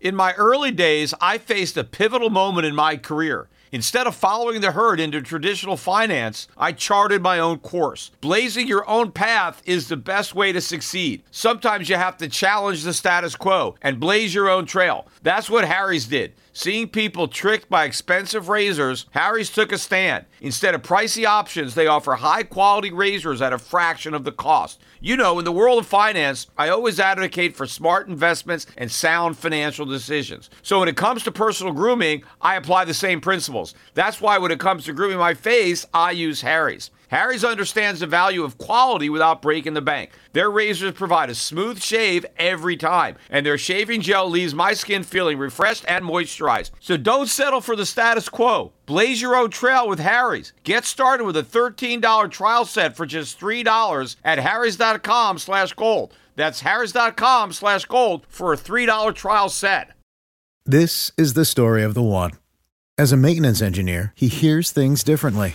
In my early days, I faced a pivotal moment in my career. Instead of following the herd into traditional finance, I charted my own course. Blazing your own path is the best way to succeed. Sometimes you have to challenge the status quo and blaze your own trail. That's what Harry's did. Seeing people tricked by expensive razors, Harry's took a stand. Instead of pricey options, they offer high quality razors at a fraction of the cost. You know, in the world of finance, I always advocate for smart investments and sound financial decisions. So when it comes to personal grooming, I apply the same principles. That's why when it comes to grooming my face, I use Harry's. Harry's understands the value of quality without breaking the bank. Their razors provide a smooth shave every time, and their shaving gel leaves my skin feeling refreshed and moisturized. So don't settle for the status quo. Blaze your own trail with Harry's. Get started with a $13 trial set for just $3 at harrys.com slash gold. That's harrys.com slash gold for a $3 trial set. This is the story of the one. As a maintenance engineer, he hears things differently.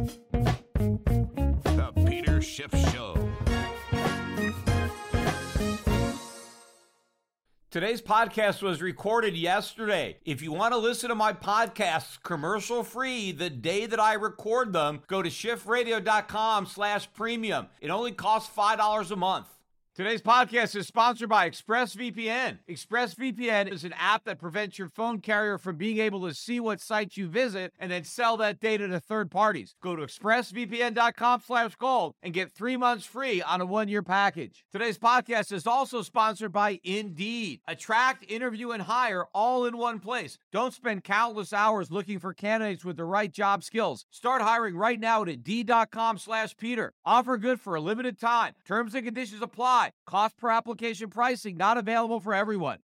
Today's podcast was recorded yesterday. If you want to listen to my podcasts commercial free the day that I record them, go to schiffradio.com slash premium. It only costs $5 a month. Today's podcast is sponsored by ExpressVPN. ExpressVPN is an app that prevents your phone carrier from being able to see what sites you visit and then sell that data to third parties. Go to expressvpn.com slash gold and get three months free on a one-year package. Today's podcast is also sponsored by Indeed. Attract, interview, and hire all in one place. Don't spend countless hours looking for candidates with the right job skills. Start hiring right now at Indeed.com slash Peter. Offer good for a limited time. Terms and conditions apply. Cost per application pricing not available for everyone.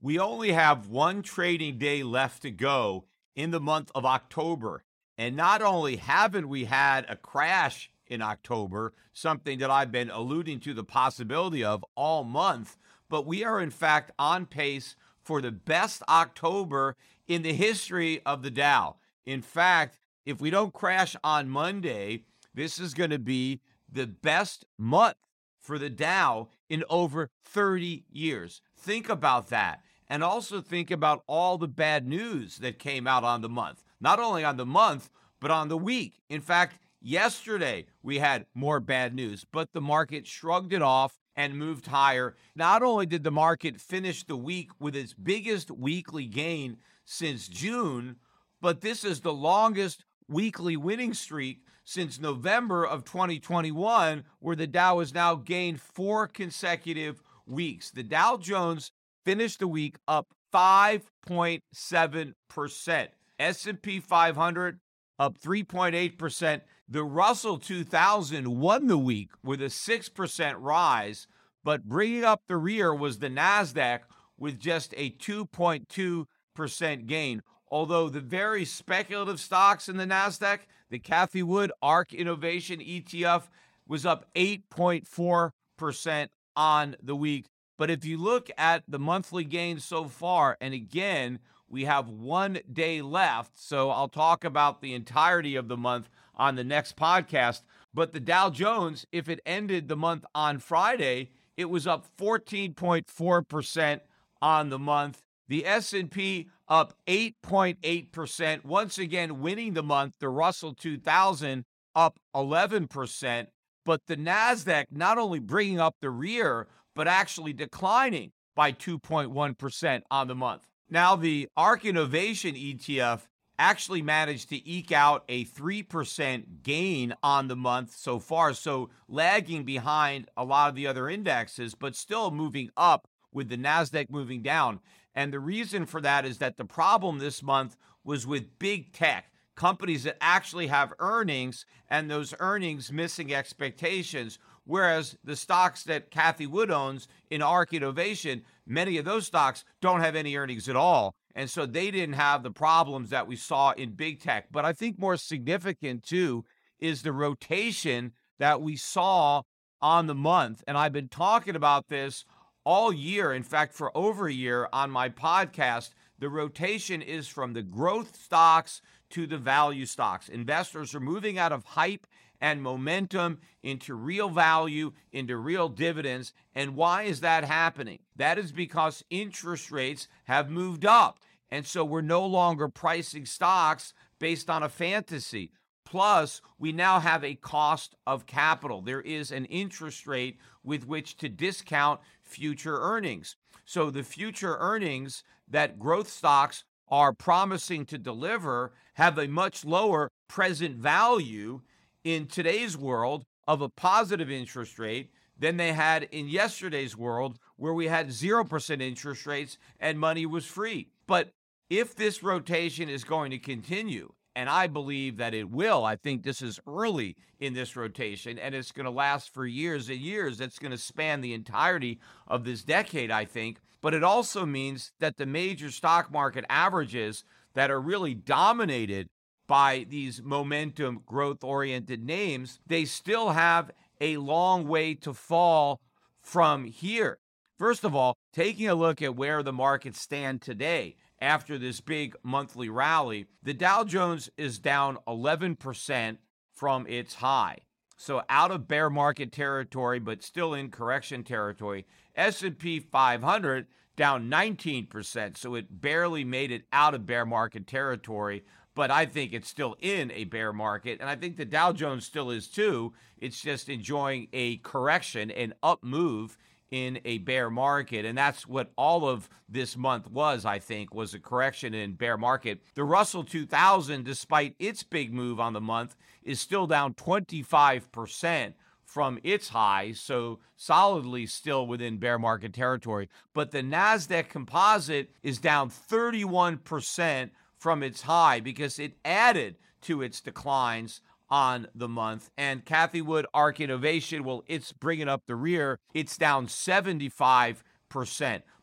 We only have one trading day left to go in the month of October. And not only haven't we had a crash in October, something that I've been alluding to the possibility of all month, but we are in fact on pace for the best October in the history of the Dow. In fact, if we don't crash on Monday, this is going to be the best month for the Dow in over 30 years. Think about that. And also think about all the bad news that came out on the month. Not only on the month, but on the week. In fact, yesterday we had more bad news, but the market shrugged it off and moved higher. Not only did the market finish the week with its biggest weekly gain since June, but this is the longest weekly winning streak since November of 2021, where the Dow has now gained four consecutive weeks. The Dow Jones finished the week up 5.7%. S&P 500 up 3.8%. The Russell 2000 won the week with a 6% rise, but bringing up the rear was the Nasdaq with just a 2.2% gain. Although the very speculative stocks in the Nasdaq, the Cathie Wood ARK Innovation ETF was up 8.4% on the week. But if you look at the monthly gains so far, and again, we have one day left, so I'll talk about the entirety of the month on the next podcast. But the Dow Jones, if it ended the month on Friday, it was up 14.4% on the month. The S&P up 8.8%, once again winning the month. The Russell 2000 up 11%, but the Nasdaq not only bringing up the rear, but actually declining by 2.1% on the month. Now, the ARK Innovation ETF actually managed to eke out a 3% gain on the month so far, so lagging behind a lot of the other indexes, but still moving up with the NASDAQ moving down. And the reason for that is that the problem this month was with big tech, companies that actually have earnings and those earnings missing expectations. Whereas the stocks that Cathie Wood owns in ARK Innovation, many of those stocks don't have any earnings at all. And so they didn't have the problems that we saw in big tech. But I think more significant too is the rotation that we saw on the month. And I've been talking about this all year. In fact, for over a year on my podcast, the rotation is from the growth stocks to the value stocks. Investors are moving out of hype and momentum into real value, into real dividends. And why is that happening? That is because interest rates have moved up. And so we're no longer pricing stocks based on a fantasy. Plus, we now have a cost of capital. There is an interest rate with which to discount future earnings. So the future earnings that growth stocks are promising to deliver have a much lower present value in today's world of a positive interest rate than they had in yesterday's world where we had 0% interest rates and money was free. But if this rotation is going to continue, and I believe that it will. I think this is early in this rotation and it's going to last for years and years. It's going to span the entirety of this decade, I think. But it also means that the major stock market averages that are really dominated by these momentum growth oriented names, they still have a long way to fall from here. First of all, taking a look at where the markets stand today after this big monthly rally, the Dow Jones is down 11% from its high. So out of bear market territory but still in correction territory. S&P 500 down 19%, so it barely made it out of bear market territory, but I think it's still in a bear market and I think the Dow Jones still is too. It's just enjoying a correction, an up move in a bear market. And that's what all of this month was i think was a correction in bear market. The russell 2000 despite its big move on the month is still down 25% from its high so solidly still within bear market territory. But the nasdaq composite is down 31% from its high because it added to its declines on the month. And Cathie Wood ARK Innovation, well, it's bringing up the rear. It's down 75%.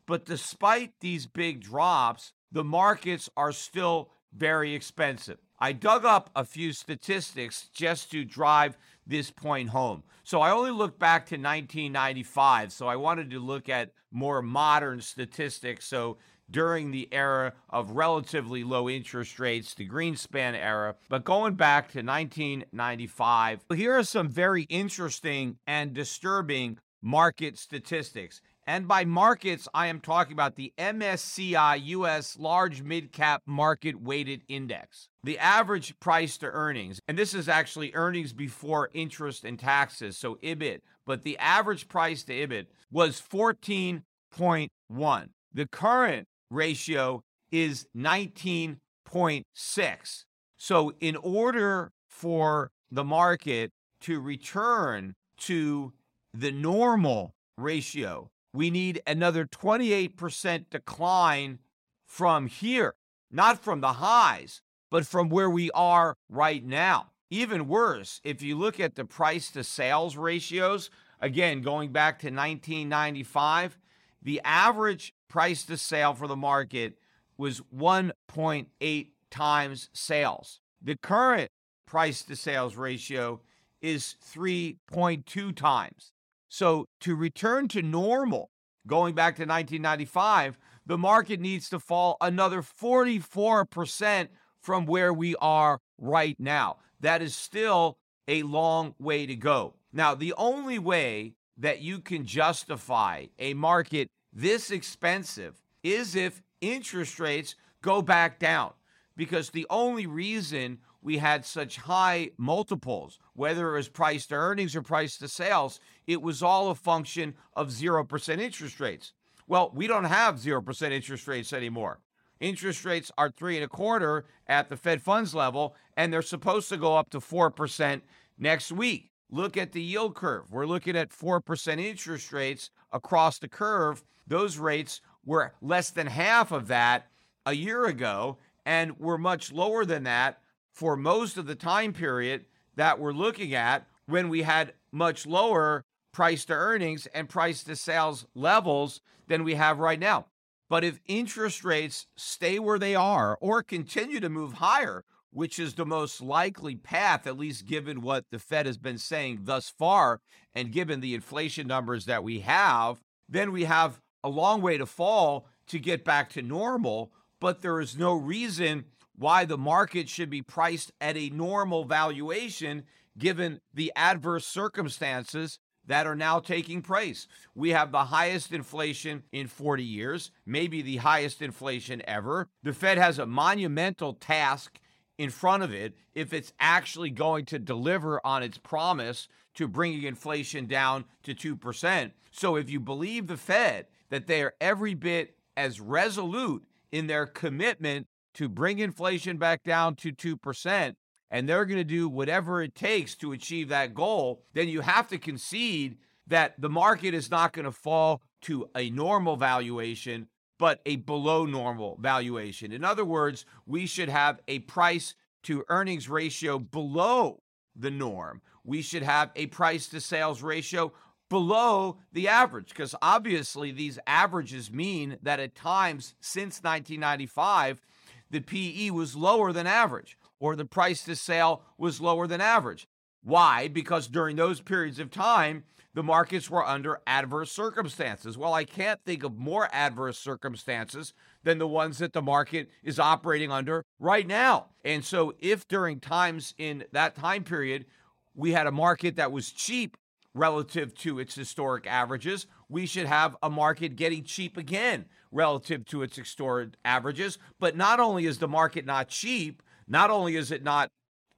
But despite these big drops, the markets are still very expensive. I dug up a few statistics just to drive this point home. So I only looked back to 1995. So I wanted to look at more modern statistics. So during the era of relatively low interest rates, the Greenspan era. But going back to 1995, here are some very interesting and disturbing market statistics. And by markets, I am talking about the MSCI US Large Mid Cap Market Weighted Index. The average price to earnings, and this is actually earnings before interest and taxes, so EBIT, but the average price to EBIT was 14.1. The current ratio is 19.6. So, in order for the market to return to the normal ratio, we need another 28% decline from here, not from the highs, but from where we are right now. Even worse, if you look at the price to sales ratios, again, going back to 1995, the average price to sale for the market was 1.8 times sales. The current price to sales ratio is 3.2 times. So to return to normal, going back to 1995, the market needs to fall another 44% from where we are right now. That is still a long way to go. Now, the only way that you can justify a market this expensive is if interest rates go back down. Because the only reason we had such high multiples, whether it was price to earnings or price to sales, it was all a function of 0% interest rates. Well, we don't have 0% interest rates anymore. Interest rates are three and a quarter at the Fed funds level, and they're supposed to go up to 4% next week. Look at the yield curve. We're looking at 4% interest rates across the curve. Those rates were less than half of that a year ago and were much lower than that for most of the time period that we're looking at when we had much lower price to earnings and price to sales levels than we have right now. But if interest rates stay where they are or continue to move higher, which is the most likely path, at least given what the Fed has been saying thus far, and given the inflation numbers that we have, then we have a long way to fall to get back to normal. But there is no reason why the market should be priced at a normal valuation given the adverse circumstances that are now taking place. We have the highest inflation in 40 years, maybe the highest inflation ever. The Fed has a monumental task in front of it if it's actually going to deliver on its promise to bringing inflation down to 2%. So if you believe the Fed that they are every bit as resolute in their commitment to bring inflation back down to 2%, and they're going to do whatever it takes to achieve that goal, then you have to concede that the market is not going to fall to a normal valuation, but a below normal valuation. In other words, we should have a price to earnings ratio below the norm. We should have a price to sales ratio below the average because obviously these averages mean that at times since 1995, the PE was lower than average or the price to sale was lower than average. Why? Because during those periods of time, the markets were under adverse circumstances. Well, I can't think of more adverse circumstances than the ones that the market is operating under right now. And so, if during times in that time period we had a market that was cheap relative to its historic averages, we should have a market getting cheap again relative to its historic averages. But not only is the market not cheap, not only is it not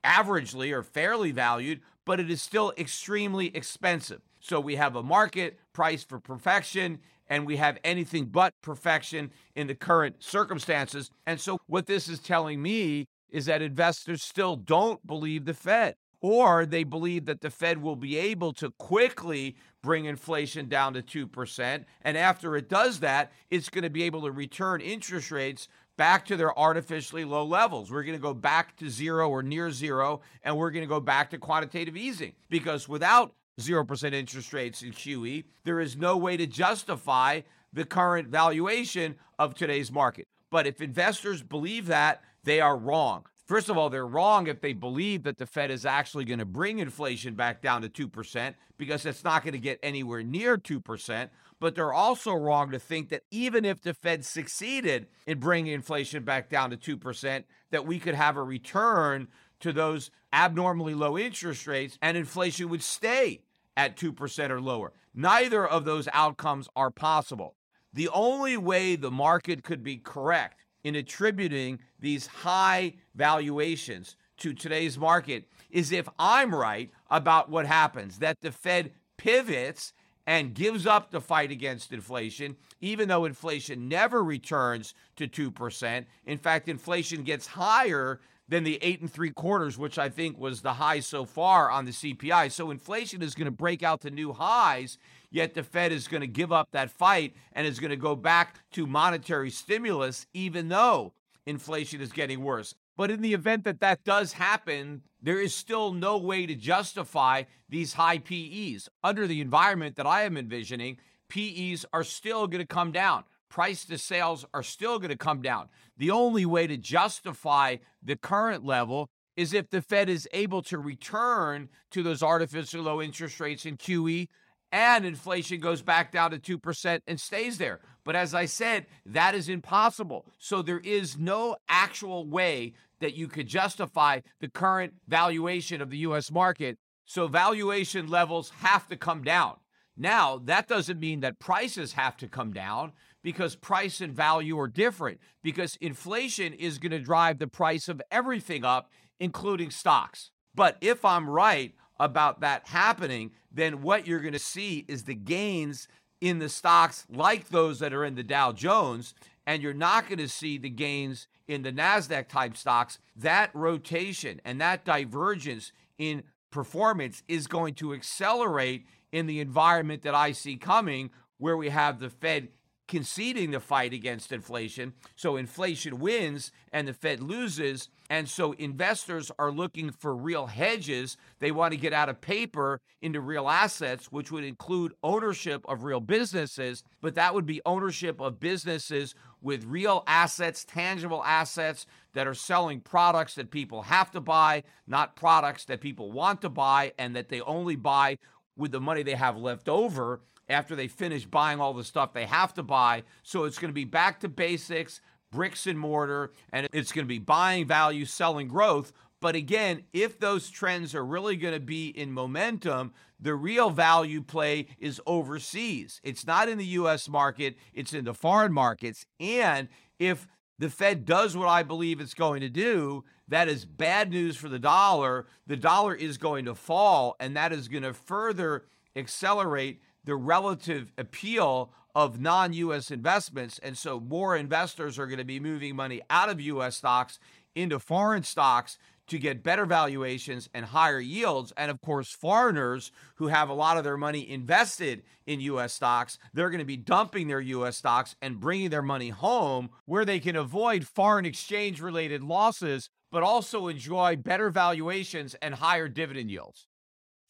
averagely or fairly valued, but it is still extremely expensive. So we have a market price for perfection and we have anything but perfection in the current circumstances. And so what this is telling me is that investors still don't believe the Fed or they believe that the Fed will be able to quickly bring inflation down to 2%. And after it does that, it's going to be able to return interest rates back to their artificially low levels. We're going to go back to zero or near zero, and we're going to go back to quantitative easing because without 0% interest rates in QE, there is no way to justify the current valuation of today's market. But if investors believe that, they are wrong. First of all, they're wrong if they believe that the Fed is actually going to bring inflation back down to 2% because it's not going to get anywhere near 2%. But they're also wrong to think that even if the Fed succeeded in bringing inflation back down to 2%, that we could have a return to those abnormally low interest rates and inflation would stay at 2% or lower. Neither of those outcomes are possible. The only way the market could be correct in attributing these high valuations to today's market is if I'm right about what happens, that the Fed pivots and gives up the fight against inflation, even though inflation never returns to 2%. In fact, inflation gets higher than the eight and three quarters, which I think was the high so far on the CPI. So inflation is going to break out to new highs, yet the Fed is going to give up that fight and is going to go back to monetary stimulus, even though inflation is getting worse. But in the event that that does happen, there is still no way to justify these high PEs. Under the environment that I am envisioning, PEs are still going to come down price to sales are still going to come down. The only way to justify the current level is if the Fed is able to return to those artificially low interest rates in QE and inflation goes back down to 2% and stays there. But as I said, that is impossible. So there is no actual way that you could justify the current valuation of the US market. So valuation levels have to come down. Now, that doesn't mean that prices have to come down because price and value are different because inflation is going to drive the price of everything up, including stocks. But if I'm right about that happening, then what you're going to see is the gains in the stocks like those that are in the Dow Jones, and you're not going to see the gains in the NASDAQ type stocks. That rotation and that divergence in performance is going to accelerate in the environment that I see coming, where we have the Fed conceding the fight against inflation. So inflation wins and the Fed loses. And so investors are looking for real hedges. They want to get out of paper into real assets, which would include ownership of real businesses, but that would be ownership of businesses with real assets, tangible assets that are selling products that people have to buy, not products that people want to buy and that they only buy with the money they have left over after they finish buying all the stuff they have to buy. So it's going to be back to basics, bricks and mortar, and it's going to be buying value, selling growth. But again, if those trends are really going to be in momentum, the real value play is overseas. It's not in the US market, it's in the foreign markets. And if the Fed does what I believe it's going to do, that is bad news for the dollar. The dollar is going to fall, and that is going to further accelerate the relative appeal of non US investments. And so more investors are going to be moving money out of US stocks into foreign stocks to get better valuations and higher yields. And of course, foreigners who have a lot of their money invested in US stocks, they're going to be dumping their US stocks and bringing their money home where they can avoid foreign exchange related losses, but also enjoy better valuations and higher dividend yields.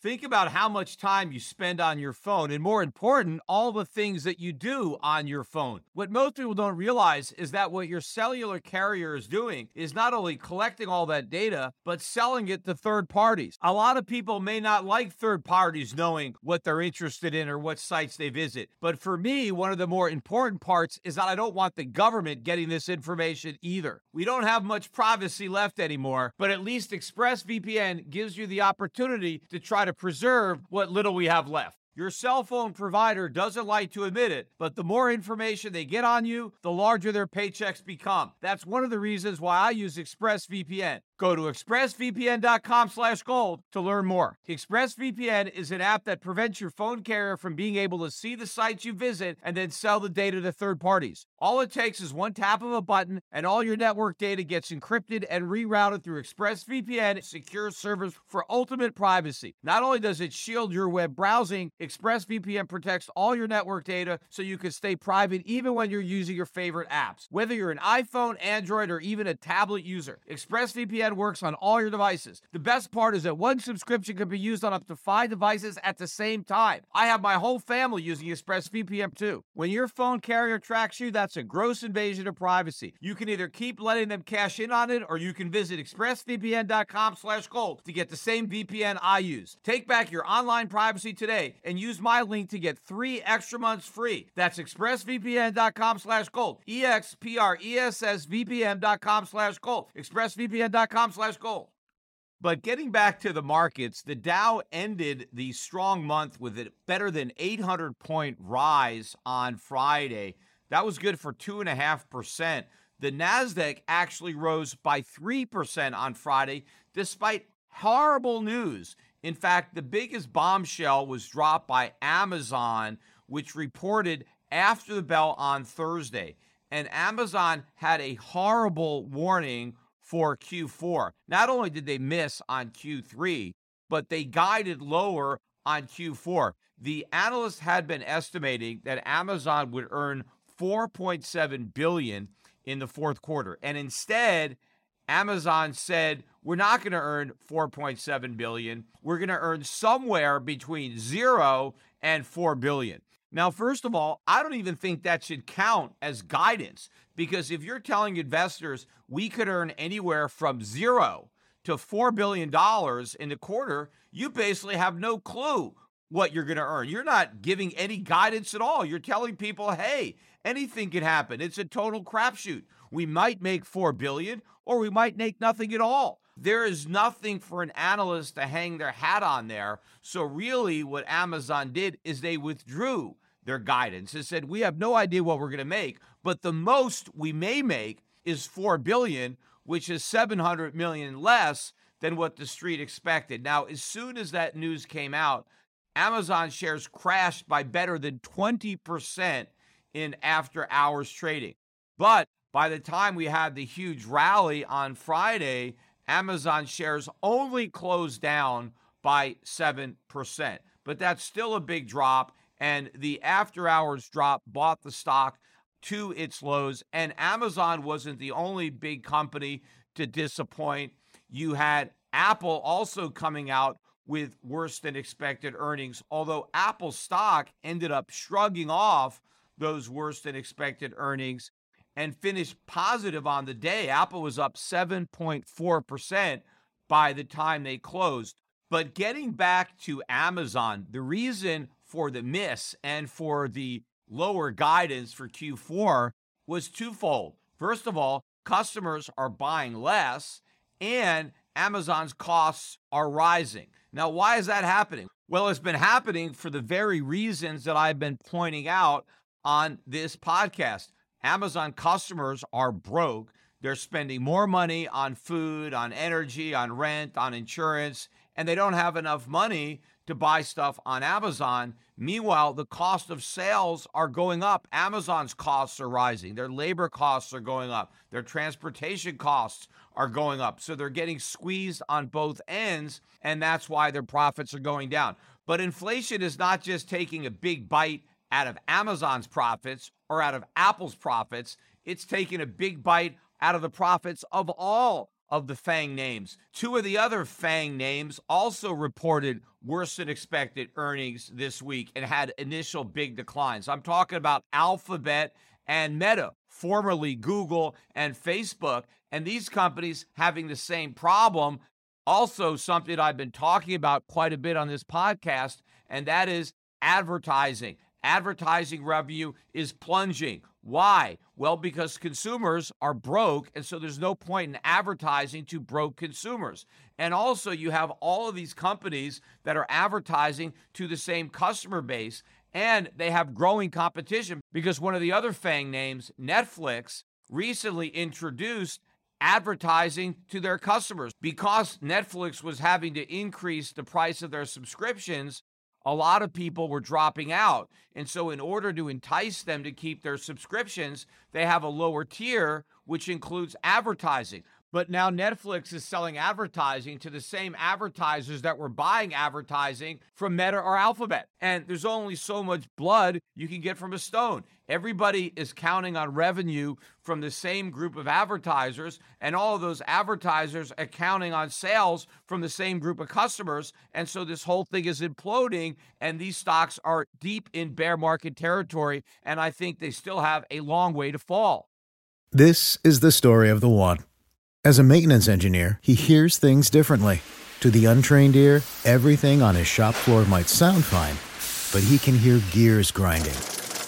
Think about how much time you spend on your phone, and more important, all the things that you do on your phone. What most people don't realize is that what your cellular carrier is doing is not only collecting all that data, but selling it to third parties. A lot of people may not like third parties knowing what they're interested in or what sites they visit. But for me, one of the more important parts is that I don't want the government getting this information either. We don't have much privacy left anymore, but at least ExpressVPN gives you the opportunity to try to preserve what little we have left. Your cell phone provider doesn't like to admit it, but the more information they get on you, the larger their paychecks become. That's one of the reasons why I use ExpressVPN. Go to expressvpn.com slash gold to learn more. ExpressVPN is an app that prevents your phone carrier from being able to see the sites you visit and then sell the data to third parties. All it takes is one tap of a button and all your network data gets encrypted and rerouted through ExpressVPN secure servers for ultimate privacy. Not only does it shield your web browsing, ExpressVPN protects all your network data so you can stay private even when you're using your favorite apps. Whether you're an iPhone, Android, or even a tablet user, ExpressVPN works on all your devices. The best part is that one subscription can be used on up to five devices at the same time. I have my whole family using ExpressVPN too. When your phone carrier tracks you, that's a gross invasion of privacy. You can either keep letting them cash in on it, or you can visit expressvpn.com/gold to get the same VPN I use. Take back your online privacy today and use my link to get three extra months free. That's expressvpn.com/gold. E X P R E S S V P N.com/gold. Expressvpn.com slash gold. But getting back to the markets, the Dow ended the strong month with a better than 800 point rise on Friday. That was good for 2.5%. The NASDAQ actually rose by 3% on Friday, despite horrible news. In fact, the biggest bombshell was dropped by Amazon, which reported after the bell on Thursday. And Amazon had a horrible warning for Q4. Not only did they miss on Q3, but they guided lower on Q4. The analysts had been estimating that Amazon would earn 4.7 billion in the fourth quarter. And instead, Amazon said, "We're not going to earn 4.7 billion. We're going to earn somewhere between 0 and 4 billion." Now, first of all, I don't even think that should count as guidance because if you're telling investors we could earn anywhere from zero to $4 billion in the quarter, you basically have no clue what you're going to earn. You're not giving any guidance at all. You're telling people, hey, anything can happen. It's a total crapshoot. We might make 4 billion or we might make nothing at all. There is nothing for an analyst to hang their hat on there. So really what Amazon did is they withdrew their guidance. It said we have no idea what we're going to make, but the most we may make is 4 billion, which is 700 million less than what the street expected. Now, as soon as that news came out, Amazon shares crashed by better than 20% in after hours trading. But by the time we had the huge rally on Friday, Amazon shares only closed down by 7%. But that's still a big drop and the after hours drop bought the stock to its lows. And Amazon wasn't the only big company to disappoint. You had Apple also coming out with worse than expected earnings, although Apple stock ended up shrugging off those worse than expected earnings and finished positive on the day. Apple was up 7.4% by the time they closed. But getting back to Amazon, the reason for the miss and for the lower guidance for Q4 was twofold. First of all, customers are buying less and Amazon's costs are rising. Now, why is that happening? Well, it's been happening for the very reasons that I've been pointing out on this podcast. Amazon customers are broke. They're spending more money on food, on energy, on rent, on insurance, and they don't have enough money to buy stuff on Amazon. Meanwhile, the cost of sales are going up. Amazon's costs are rising. Their labor costs are going up. Their transportation costs are going up. So they're getting squeezed on both ends, and that's why their profits are going down. But inflation is not just taking a big bite out of Amazon's profits or out of Apple's profits, it's taking a big bite out of the profits of all of the FANG names. Two of the other FANG names also reported worse than expected earnings this week and had initial big declines. I'm talking about Alphabet and Meta, formerly Google and Facebook, and these companies having the same problem. Also, something I've been talking about quite a bit on this podcast, and that is advertising. Advertising revenue is plunging. Why? Well, because consumers are broke, and so there's no point in advertising to broke consumers. And also, you have all of these companies that are advertising to the same customer base, and they have growing competition because one of the other FANG names, Netflix, recently introduced advertising to their customers. Because Netflix was having to increase the price of their subscriptions, a lot of people were dropping out. And so, in order to entice them to keep their subscriptions, they have a lower tier, which includes advertising. But now Netflix is selling advertising to the same advertisers that were buying advertising from Meta or Alphabet. And there's only so much blood you can get from a stone. Everybody is counting on revenue from the same group of advertisers, and all of those advertisers are counting on sales from the same group of customers. And so this whole thing is imploding, and these stocks are deep in bear market territory. And I think they still have a long way to fall. This is the story of the one. As a maintenance engineer, he hears things differently. To the untrained ear, everything on his shop floor might sound fine, but he can hear gears grinding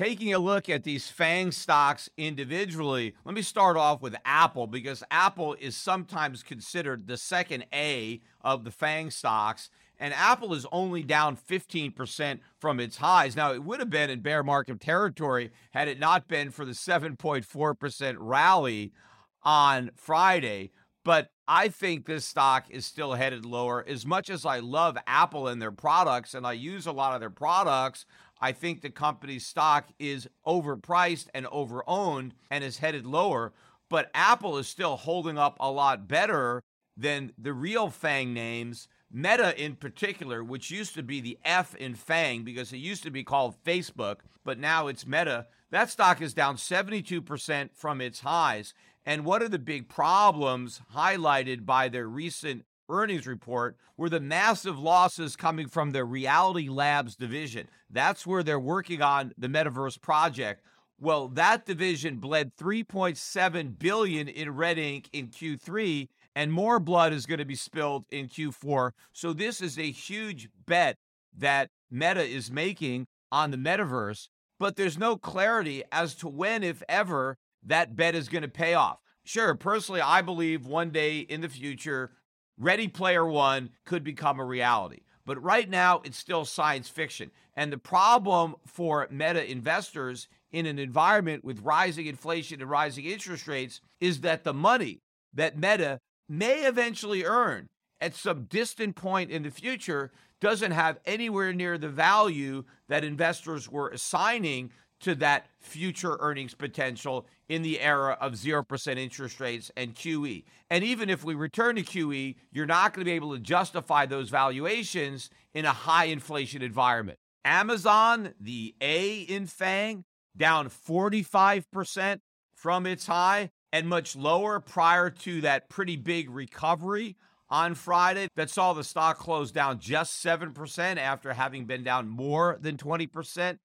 Taking a look at these FANG stocks individually, let me start off with Apple because Apple is sometimes considered the second A of the FANG stocks. and Apple is only down 15% from its highs. Now, it would have been in bear market territory had it not been for the 7.4% rally on Friday. But I think this stock is still headed lower. As much as I love Apple and their products, and I use a lot of their products, I think the company's stock is overpriced and overowned and is headed lower. But Apple is still holding up a lot better than the real FANG names. Meta, in particular, which used to be the F in FANG because it used to be called Facebook, but now it's Meta. That stock is down 72% from its highs. And what are the big problems highlighted by their recent earnings report were the massive losses coming from their Reality Labs division. That's where they're working on the metaverse project. Well, that division bled 3.7 billion in red ink in Q3 and more blood is going to be spilled in Q4. So this is a huge bet that Meta is making on the metaverse, but there's no clarity as to when if ever that bet is going to pay off. Sure, personally, I believe one day in the future, Ready Player One could become a reality. But right now, it's still science fiction. And the problem for meta investors in an environment with rising inflation and rising interest rates is that the money that meta may eventually earn at some distant point in the future doesn't have anywhere near the value that investors were assigning to that future earnings potential in the era of 0% interest rates and QE. And even if we return to QE, you're not going to be able to justify those valuations in a high inflation environment. Amazon, the A in FANG, down 45% from its high and much lower prior to that pretty big recovery on Friday that saw the stock close down just 7% after having been down more than 20%.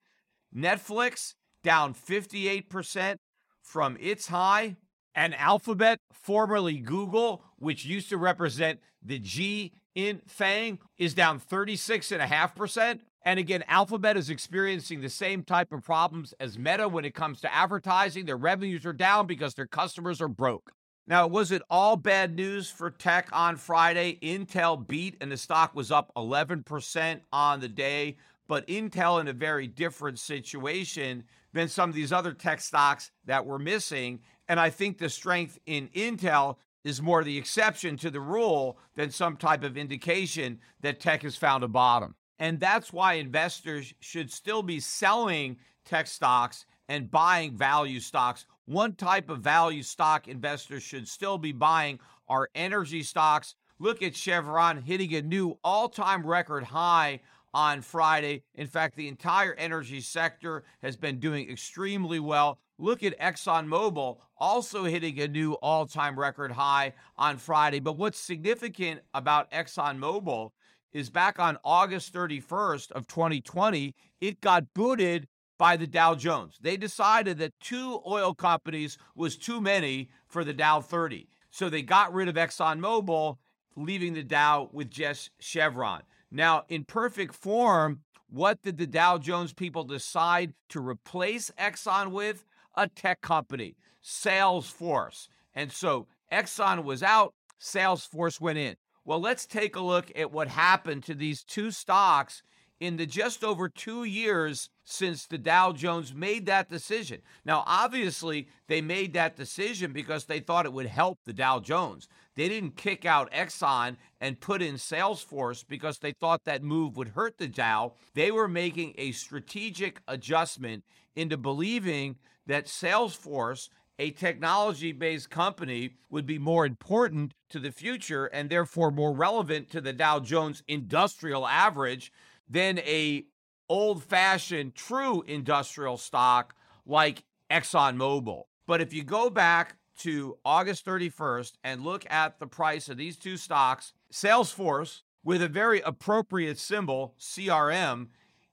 Netflix down 58% from its high. And Alphabet, formerly Google, which used to represent the G in FANG, is down 36.5%. And again, Alphabet is experiencing the same type of problems as Meta when it comes to advertising. Their revenues are down because their customers are broke. Now, was it all bad news for tech on Friday? Intel beat and the stock was up 11% on the day but Intel in a very different situation than some of these other tech stocks that were missing. And I think the strength in Intel is more the exception to the rule than some type of indication that tech has found a bottom. And that's why investors should still be selling tech stocks and buying value stocks. One type of value stock investors should still be buying are energy stocks. Look at Chevron hitting a new all time record high on Friday. In fact, the entire energy sector has been doing extremely well. Look at ExxonMobil also hitting a new all time record high on Friday. But what's significant about ExxonMobil is back on August 31st of 2020, it got booted by the Dow Jones. They decided that two oil companies was too many for the Dow 30. So they got rid of ExxonMobil, leaving the Dow with just Chevron. Now, in perfect form, what did the Dow Jones people decide to replace Exxon with? A tech company, Salesforce. And so Exxon was out, Salesforce went in. Well, let's take a look at what happened to these two stocks in the just over two years since the Dow Jones made that decision. Now, obviously, they made that decision because they thought it would help the Dow Jones. They didn't kick out Exxon and put in Salesforce because they thought that move would hurt the Dow. They were making a strategic adjustment into believing that Salesforce a technology based company would be more important to the future and therefore more relevant to the Dow Jones industrial average than a old fashioned true industrial stock like ExxonMobil. But if you go back to August 31st and look at the price of these two stocks, Salesforce, with a very appropriate symbol, CRM,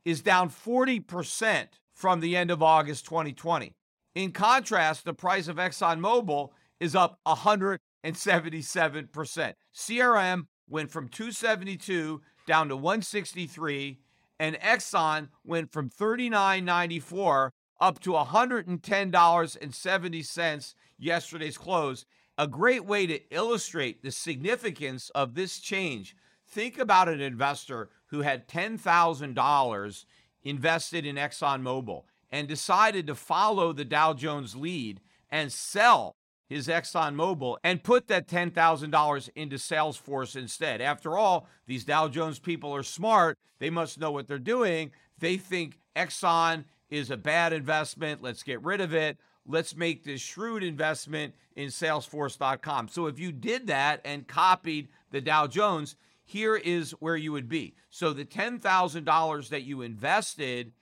is down 40% from the end of August 2020. In contrast, the price of ExxonMobil is up 177%. CRM went from 272 down to 163 and Exxon went from 39.94 up to $110.70 yesterday's close. A great way to illustrate the significance of this change. Think about an investor who had $10,000 invested in ExxonMobil and decided to follow the Dow Jones lead and sell his ExxonMobil and put that $10,000 into Salesforce instead. After all, these Dow Jones people are smart. They must know what they're doing. They think Exxon is a bad investment. Let's get rid of it. Let's make this shrewd investment in Salesforce.com. So if you did that and copied the Dow Jones, here is where you would be. So the $10,000 that you invested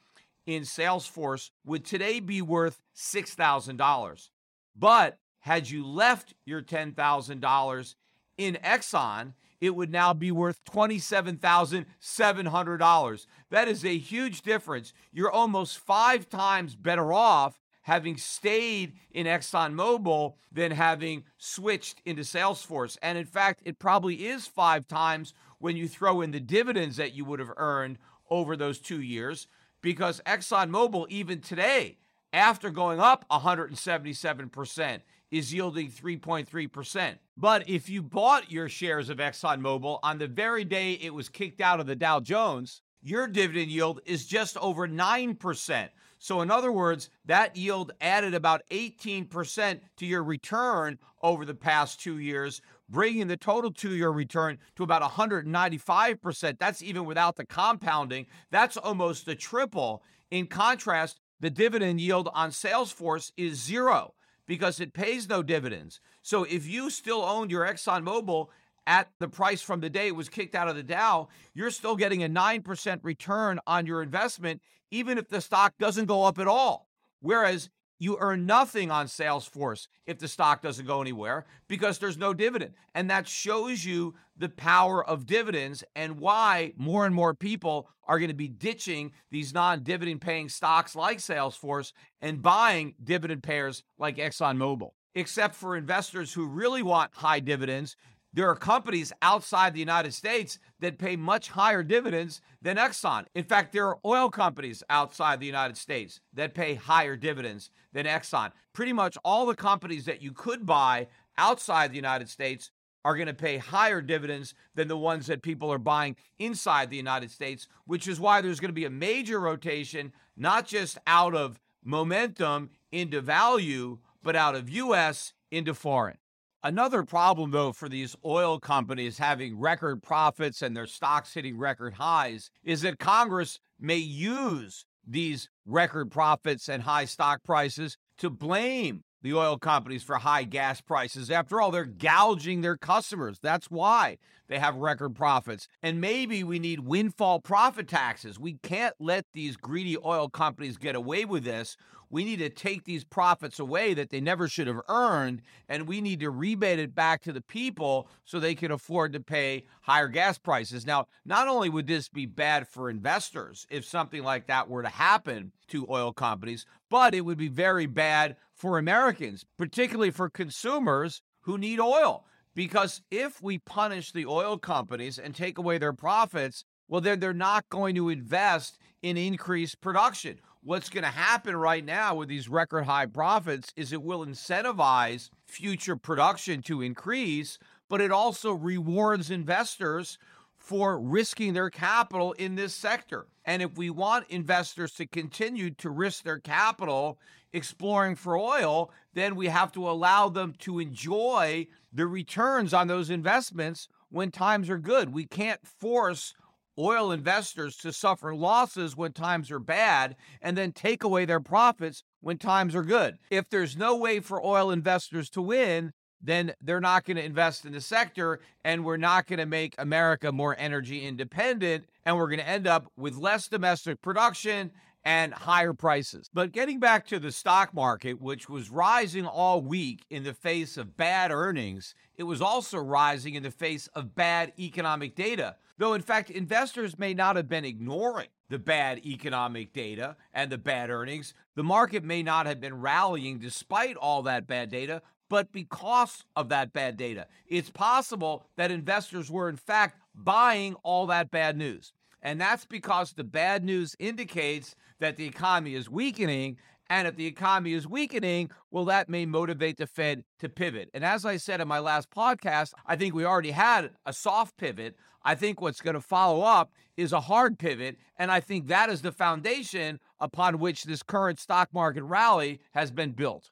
in Salesforce would today be worth $6,000. But had you left your $10,000 in Exxon, it would now be worth $27,700. That is a huge difference. You're almost five times better off having stayed in ExxonMobil than having switched into Salesforce. And in fact, it probably is five times when you throw in the dividends that you would have earned over those two years, because ExxonMobil, even today, after going up 177%, is yielding 3.3%. But if you bought your shares of ExxonMobil on the very day it was kicked out of the Dow Jones, your dividend yield is just over 9%. So, in other words, that yield added about 18% to your return over the past two years, bringing the total two year return to about 195%. That's even without the compounding. That's almost a triple. In contrast, the dividend yield on Salesforce is zero because it pays no dividends. So if you still owned your ExxonMobil at the price from the day it was kicked out of the Dow, you're still getting a 9% return on your investment, even if the stock doesn't go up at all. Whereas you earn nothing on Salesforce if the stock doesn't go anywhere because there's no dividend. And that shows you the power of dividends and why more and more people are going to be ditching these non dividend paying stocks like Salesforce and buying dividend payers like ExxonMobil. Except for investors who really want high dividends, there are companies outside the United States that pay much higher dividends than Exxon. In fact, there are oil companies outside the United States that pay higher dividends than Exxon. Pretty much all the companies that you could buy outside the United States are going to pay higher dividends than the ones that people are buying inside the United States, which is why there's going to be a major rotation, not just out of momentum into value, but out of US into foreign. Another problem, though, for these oil companies having record profits and their stocks hitting record highs is that Congress may use these record profits and high stock prices to blame the oil companies for high gas prices. After all, they're gouging their customers. That's why they have record profits. And maybe we need windfall profit taxes. We can't let these greedy oil companies get away with this. We need to take these profits away that they never should have earned, and we need to rebate it back to the people so they can afford to pay higher gas prices. Now, not only would this be bad for investors if something like that were to happen to oil companies, but it would be very bad for Americans, particularly for consumers who need oil. Because if we punish the oil companies and take away their profits, well, then they're not going to invest in increased production what's going to happen right now with these record high profits is it will incentivize future production to increase, but it also rewards investors for risking their capital in this sector. And if we want investors to continue to risk their capital exploring for oil, then we have to allow them to enjoy the returns on those investments when times are good. We can't force oil investors to suffer losses when times are bad and then take away their profits when times are good. If there's no way for oil investors to win, then they're not going to invest in the sector and we're not going to make America more energy independent and we're going to end up with less domestic production and higher prices. But getting back to the stock market, which was rising all week in the face of bad earnings, it was also rising in the face of bad economic data. Though, in fact, investors may not have been ignoring the bad economic data and the bad earnings. The market may not have been rallying despite all that bad data, but because of that bad data. It's possible that investors were, in fact, buying all that bad news. And that's because the bad news indicates that the economy is weakening And if the economy is weakening, well, that may motivate the Fed to pivot. And as I said in my last podcast, I think we already had a soft pivot. I think what's going to follow up is a hard pivot. And I think that is the foundation upon which this current stock market rally has been built.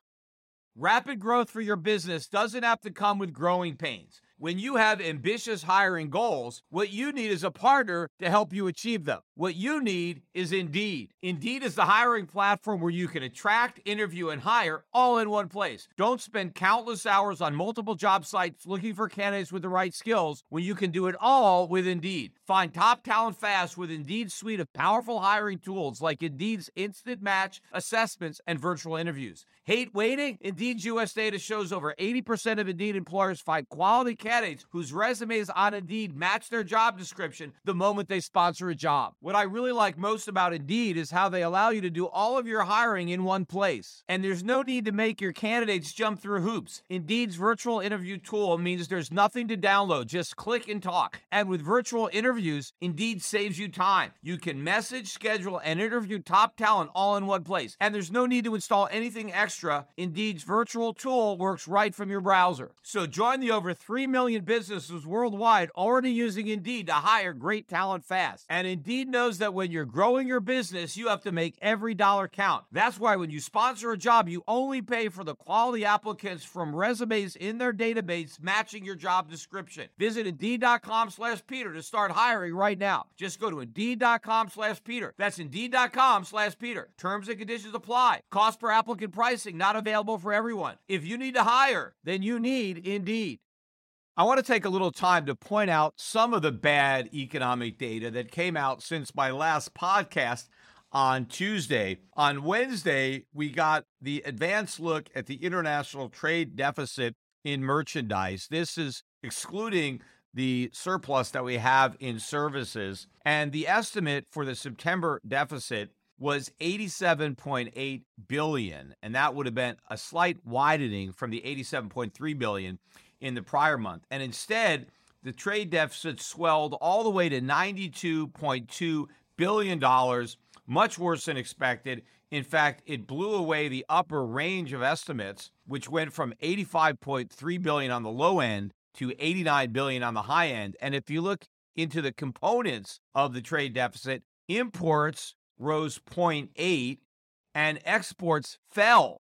Rapid growth for your business doesn't have to come with growing pains. When you have ambitious hiring goals, what you need is a partner to help you achieve them. What you need is Indeed. Indeed is the hiring platform where you can attract, interview, and hire all in one place. Don't spend countless hours on multiple job sites looking for candidates with the right skills when you can do it all with Indeed. Find top talent fast with Indeed's suite of powerful hiring tools like Indeed's instant match assessments and virtual interviews. Hate waiting? Indeed's US data shows over 80% of Indeed employers find quality candidates whose resumes on Indeed match their job description the moment they sponsor a job. What I really like most about Indeed is how they allow you to do all of your hiring in one place. And there's no need to make your candidates jump through hoops. Indeed's virtual interview tool means there's nothing to download, just click and talk. And with virtual interviews, Indeed saves you time. You can message, schedule, and interview top talent all in one place. And there's no need to install anything extra. Indeed's virtual tool works right from your browser. So join the over 3 million businesses worldwide already using Indeed to hire great talent fast. And Indeed knows that when you're growing your business, you have to make every dollar count. That's why when you sponsor a job, you only pay for the quality applicants from resumes in their database matching your job description. Visit Indeed.com slash Peter to start hiring right now. Just go to Indeed.com slash Peter. That's Indeed.com slash Peter. Terms and conditions apply. Cost per applicant pricing not available for everyone. If you need to hire, then you need Indeed. I want to take a little time to point out some of the bad economic data that came out since my last podcast on Tuesday. On Wednesday, we got the advanced look at the international trade deficit in merchandise. This is excluding the surplus that we have in services. And the estimate for the September deficit was 87.8 billion, and that would have been a slight widening from the 87.3 billion in the prior month. And instead, the trade deficit swelled all the way to $92.2 billion, much worse than expected. In fact, it blew away the upper range of estimates, which went from 85.3 billion on the low end to 89 billion on the high end. And if you look into the components of the trade deficit, imports rose 0.8 and exports fell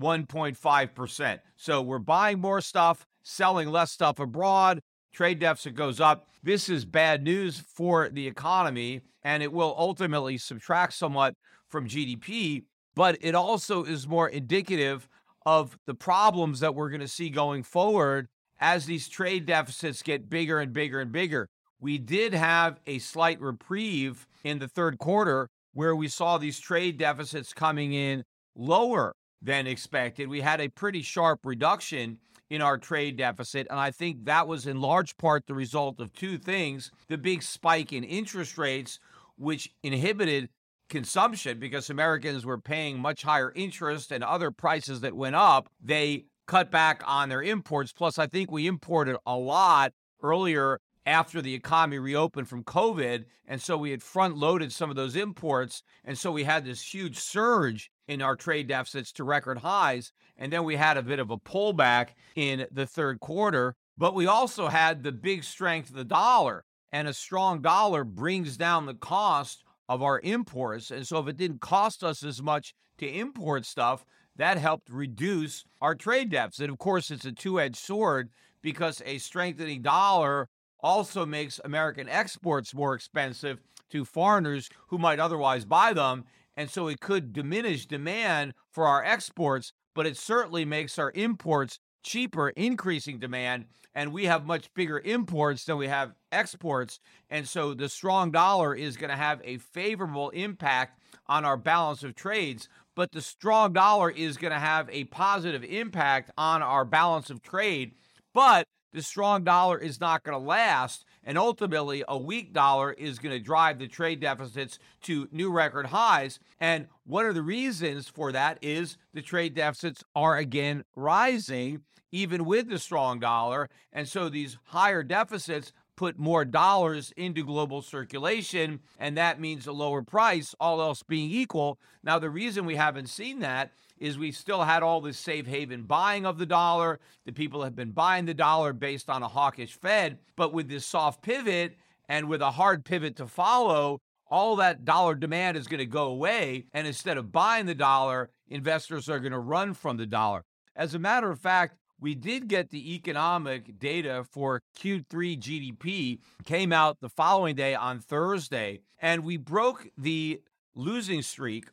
1.5%. So we're buying more stuff, selling less stuff abroad, trade deficit goes up. This is bad news for the economy, and it will ultimately subtract somewhat from GDP, but it also is more indicative of the problems that we're going to see going forward as these trade deficits get bigger and bigger and bigger. We did have a slight reprieve in the third quarter where we saw these trade deficits coming in lower than expected. We had a pretty sharp reduction in our trade deficit. And I think that was in large part the result of two things the big spike in interest rates, which inhibited consumption because Americans were paying much higher interest and other prices that went up. They cut back on their imports. Plus, I think we imported a lot earlier after the economy reopened from COVID. And so we had front loaded some of those imports. And so we had this huge surge in our trade deficits to record highs. And then we had a bit of a pullback in the third quarter. But we also had the big strength of the dollar. And a strong dollar brings down the cost of our imports. And so if it didn't cost us as much to import stuff, that helped reduce our trade deficit. Of course, it's a two edged sword because a strengthening dollar also makes American exports more expensive to foreigners who might otherwise buy them. And so it could diminish demand for our exports, but it certainly makes our imports cheaper, increasing demand. And we have much bigger imports than we have exports. And so the strong dollar is going to have a favorable impact on our balance of trades. But the strong dollar is going to have a positive impact on our balance of trade. But the strong dollar is not going to last. And ultimately, a weak dollar is going to drive the trade deficits to new record highs. And one of the reasons for that is the trade deficits are again rising, even with the strong dollar. And so these higher deficits put more dollars into global circulation, and that means a lower price, all else being equal. Now, the reason we haven't seen that is we still had all this safe haven buying of the dollar. The people have been buying the dollar based on a hawkish Fed, but with this soft pivot and with a hard pivot to follow, all that dollar demand is going to go away. And instead of buying the dollar, investors are going to run from the dollar. As a matter of fact, we did get the economic data for Q3 GDP, came out the following day on Thursday, and we broke the losing streak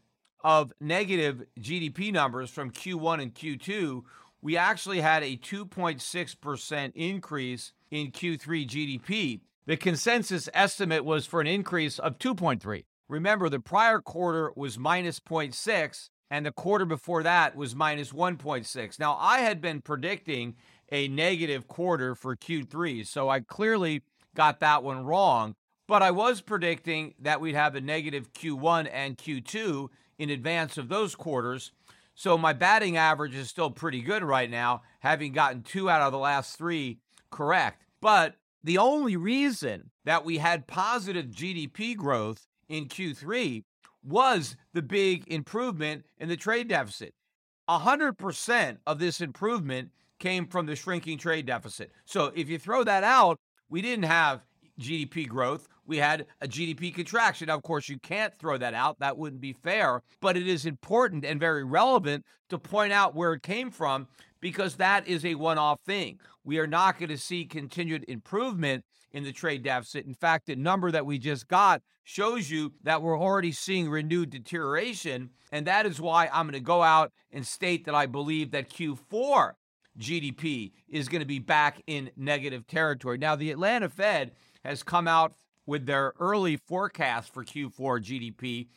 of negative GDP numbers from Q1 and Q2. We actually had a 2.6% increase in Q3 GDP. The consensus estimate was for an increase of 2.3. Remember, the prior quarter was minus 0.6, and the quarter before that was minus 1.6. Now, I had been predicting a negative quarter for Q3, so I clearly got that one wrong. But I was predicting that we'd have a negative Q1 and Q2 in advance of those quarters. So my batting average is still pretty good right now, having gotten two out of the last three correct. But the only reason that we had positive GDP growth in Q3 was the big improvement in the trade deficit. 100% of this improvement came from the shrinking trade deficit. So if you throw that out, we didn't have GDP growth. We had a GDP contraction. Now, of course, you can't throw that out. That wouldn't be fair. But it is important and very relevant to point out where it came from because that is a one off thing. We are not going to see continued improvement in the trade deficit. In fact, the number that we just got shows you that we're already seeing renewed deterioration. And that is why I'm going to go out and state that I believe that Q4 GDP is going to be back in negative territory. Now, the Atlanta Fed has come out with their early forecast for Q4 GDP,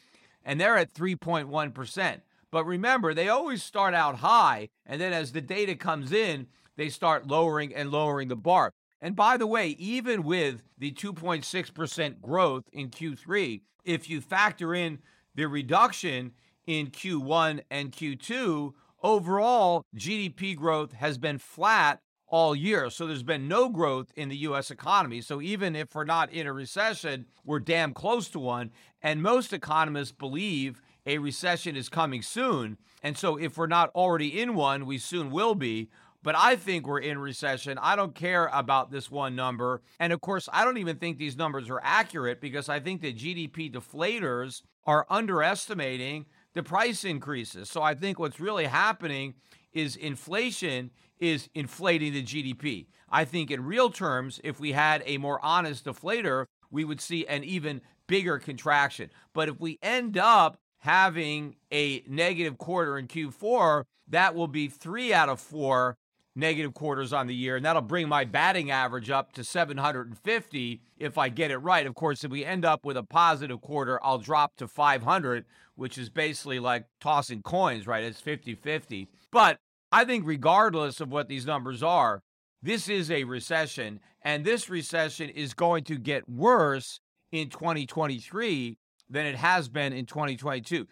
and they're at 3.1%. But remember, they always start out high, and then as the data comes in, they start lowering and lowering the bar. And by the way, even with the 2.6% growth in Q3, if you factor in the reduction in Q1 and Q2, overall GDP growth has been flat all year. So there's been no growth in the US economy. So even if we're not in a recession, we're damn close to one. And most economists believe a recession is coming soon. And so if we're not already in one, we soon will be. But I think we're in recession. I don't care about this one number. And of course, I don't even think these numbers are accurate because I think that GDP deflators are underestimating the price increases. So I think what's really happening is inflation is inflating the GDP. I think in real terms, if we had a more honest deflator, we would see an even bigger contraction. But if we end up having a negative quarter in Q4, that will be three out of four negative quarters on the year, and that'll bring my batting average up to 750 if I get it right. Of course, if we end up with a positive quarter, I'll drop to 500, which is basically like tossing coins, right? It's 50 50. But I think, regardless of what these numbers are, this is a recession, and this recession is going to get worse in 2023 than it has been in 2022.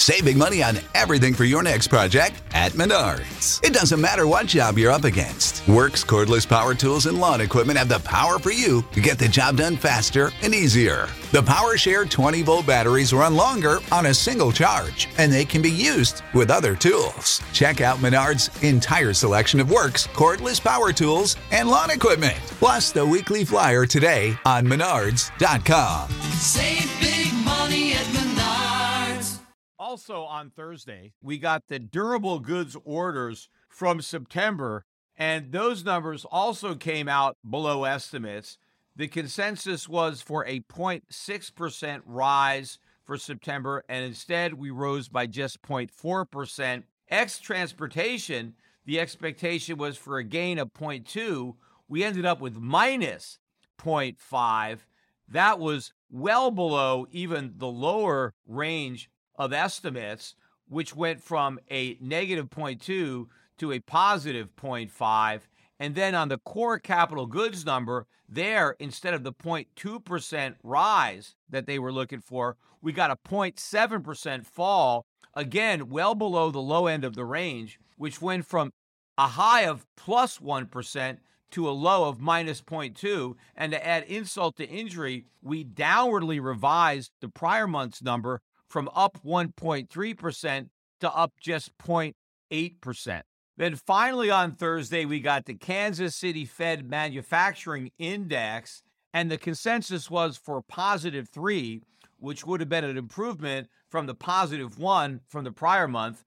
Saving money on everything for your next project at Menards. It doesn't matter what job you're up against. Worx, cordless power tools, and lawn equipment have the power for you to get the job done faster and easier. The PowerShare 20 volt batteries run longer on a single charge, and they can be used with other tools. Check out Menards' entire selection of Worx, cordless power tools, and lawn equipment. Plus the weekly flyer today on Menards.com. Save big money at Menards. Also on Thursday, we got the durable goods orders from September, and those numbers also came out below estimates. The consensus was for a 0.6% rise for September, and instead we rose by just 0.4%. Ex transportation, the expectation was for a gain of 0.2. We ended up with minus 0.5. That was well below even the lower range of estimates, which went from a negative 0.2 to a positive 0.5. And then on the core capital goods number, there, instead of the 0.2% rise that they were looking for, we got a 0.7% fall, again, well below the low end of the range, which went from a high of plus 1 to a low of minus 0.2. And to add insult to injury, we downwardly revised the prior month's number from up 1.3% to up just 0.8%. Then finally on Thursday, we got the Kansas City Fed Manufacturing Index, and the consensus was for positive three, which would have been an improvement from the positive one from the prior month.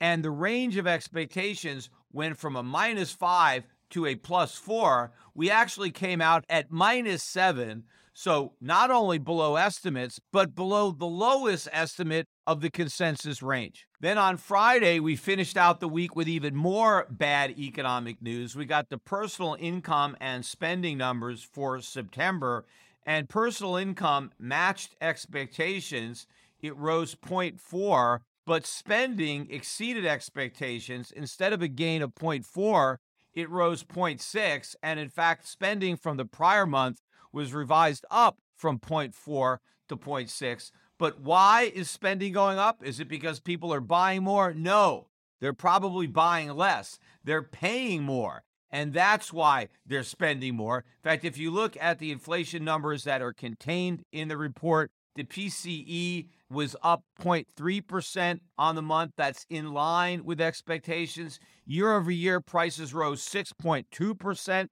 And the range of expectations went from a minus five to a plus four. We actually came out at minus seven. So not only below estimates, but below the lowest estimate of the consensus range. Then on Friday, we finished out the week with even more bad economic news. We got the personal income and spending numbers for September, and personal income matched expectations. It rose 0.4, but spending exceeded expectations. Instead of a gain of 0.4, it rose 0.6. And in fact, spending from the prior month was revised up from 0.4 to 0.6. But why is spending going up? Is it because people are buying more? No, they're probably buying less. They're paying more. And that's why they're spending more. In fact, if you look at the inflation numbers that are contained in the report, the PCE was up 0.3% on the month. That's in line with expectations. Year over year, prices rose 6.2%.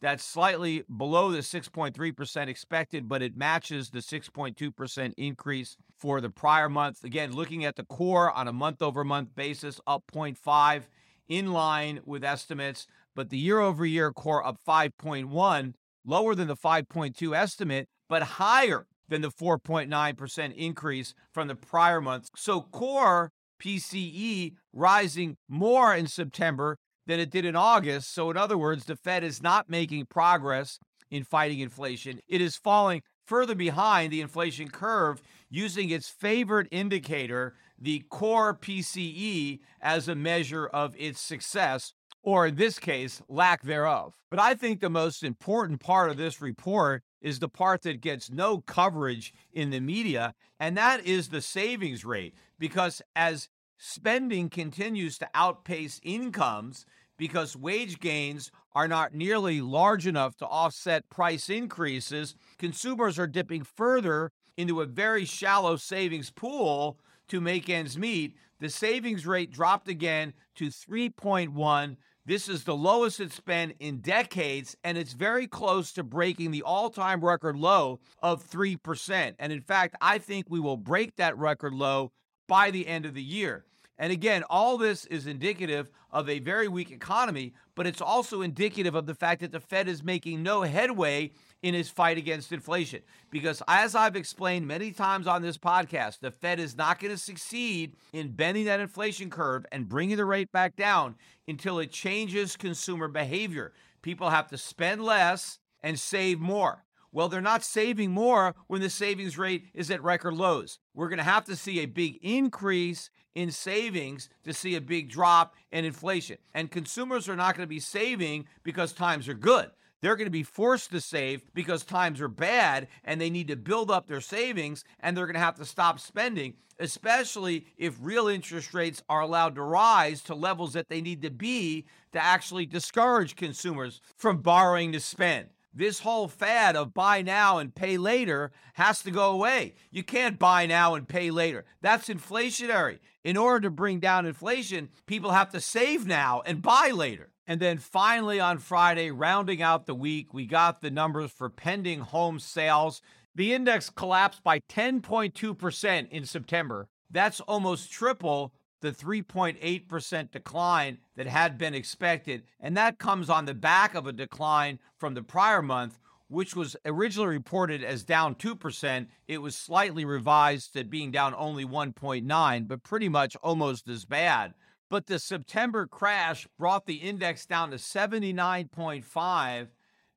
That's slightly below the 6.3% expected, but it matches the 6.2% increase for the prior month. Again, looking at the core on a month over month basis, up 0.5 in line with estimates, but the year over year core up 5.1, lower than the 5.2 estimate, but higher than the 4.9% increase from the prior month. So core PCE rising more in September than it did in August. So, in other words, the Fed is not making progress in fighting inflation. It is falling further behind the inflation curve using its favorite indicator, the core PCE, as a measure of its success, or in this case, lack thereof. But I think the most important part of this report is the part that gets no coverage in the media, and that is the savings rate. Because as spending continues to outpace incomes, because wage gains are not nearly large enough to offset price increases, consumers are dipping further into a very shallow savings pool to make ends meet. The savings rate dropped again to 3.1. This is the lowest it's been in decades, and it's very close to breaking the all time record low of 3%. And in fact, I think we will break that record low by the end of the year. And again, all this is indicative of a very weak economy, but it's also indicative of the fact that the Fed is making no headway in his fight against inflation. Because as I've explained many times on this podcast, the Fed is not going to succeed in bending that inflation curve and bringing the rate back down until it changes consumer behavior. People have to spend less and save more. Well, they're not saving more when the savings rate is at record lows. We're going to have to see a big increase in savings to see a big drop in inflation. And consumers are not going to be saving because times are good. They're going to be forced to save because times are bad and they need to build up their savings and they're going to have to stop spending, especially if real interest rates are allowed to rise to levels that they need to be to actually discourage consumers from borrowing to spend this whole fad of buy now and pay later has to go away. You can't buy now and pay later. That's inflationary. In order to bring down inflation, people have to save now and buy later. And then finally on Friday, rounding out the week, we got the numbers for pending home sales. The index collapsed by 10.2% in September. That's almost triple the 3.8% decline that had been expected. And that comes on the back of a decline from the prior month, which was originally reported as down 2%. It was slightly revised to being down only 1.9, but pretty much almost as bad. But the September crash brought the index down to 79.5.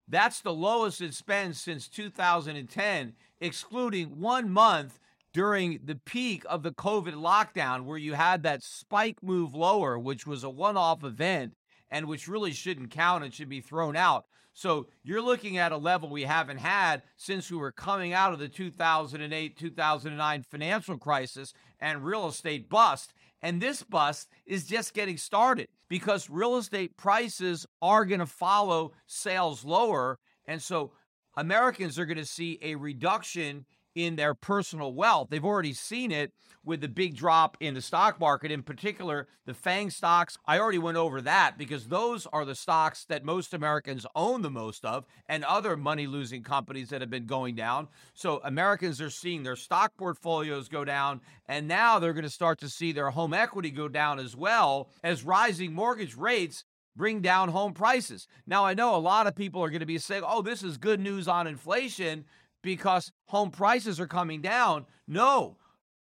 That's the lowest it's been since 2010, excluding one month during the peak of the COVID lockdown, where you had that spike move lower, which was a one off event and which really shouldn't count and should be thrown out. So you're looking at a level we haven't had since we were coming out of the 2008 2009 financial crisis and real estate bust. And this bust is just getting started because real estate prices are going to follow sales lower. And so Americans are going to see a reduction in their personal wealth. They've already seen it with the big drop in the stock market, in particular, the FANG stocks. I already went over that because those are the stocks that most Americans own the most of and other money losing companies that have been going down. So Americans are seeing their stock portfolios go down, and now they're going to start to see their home equity go down as well as rising mortgage rates bring down home prices. Now, I know a lot of people are going to be saying, oh, this is good news on inflation because home prices are coming down. No,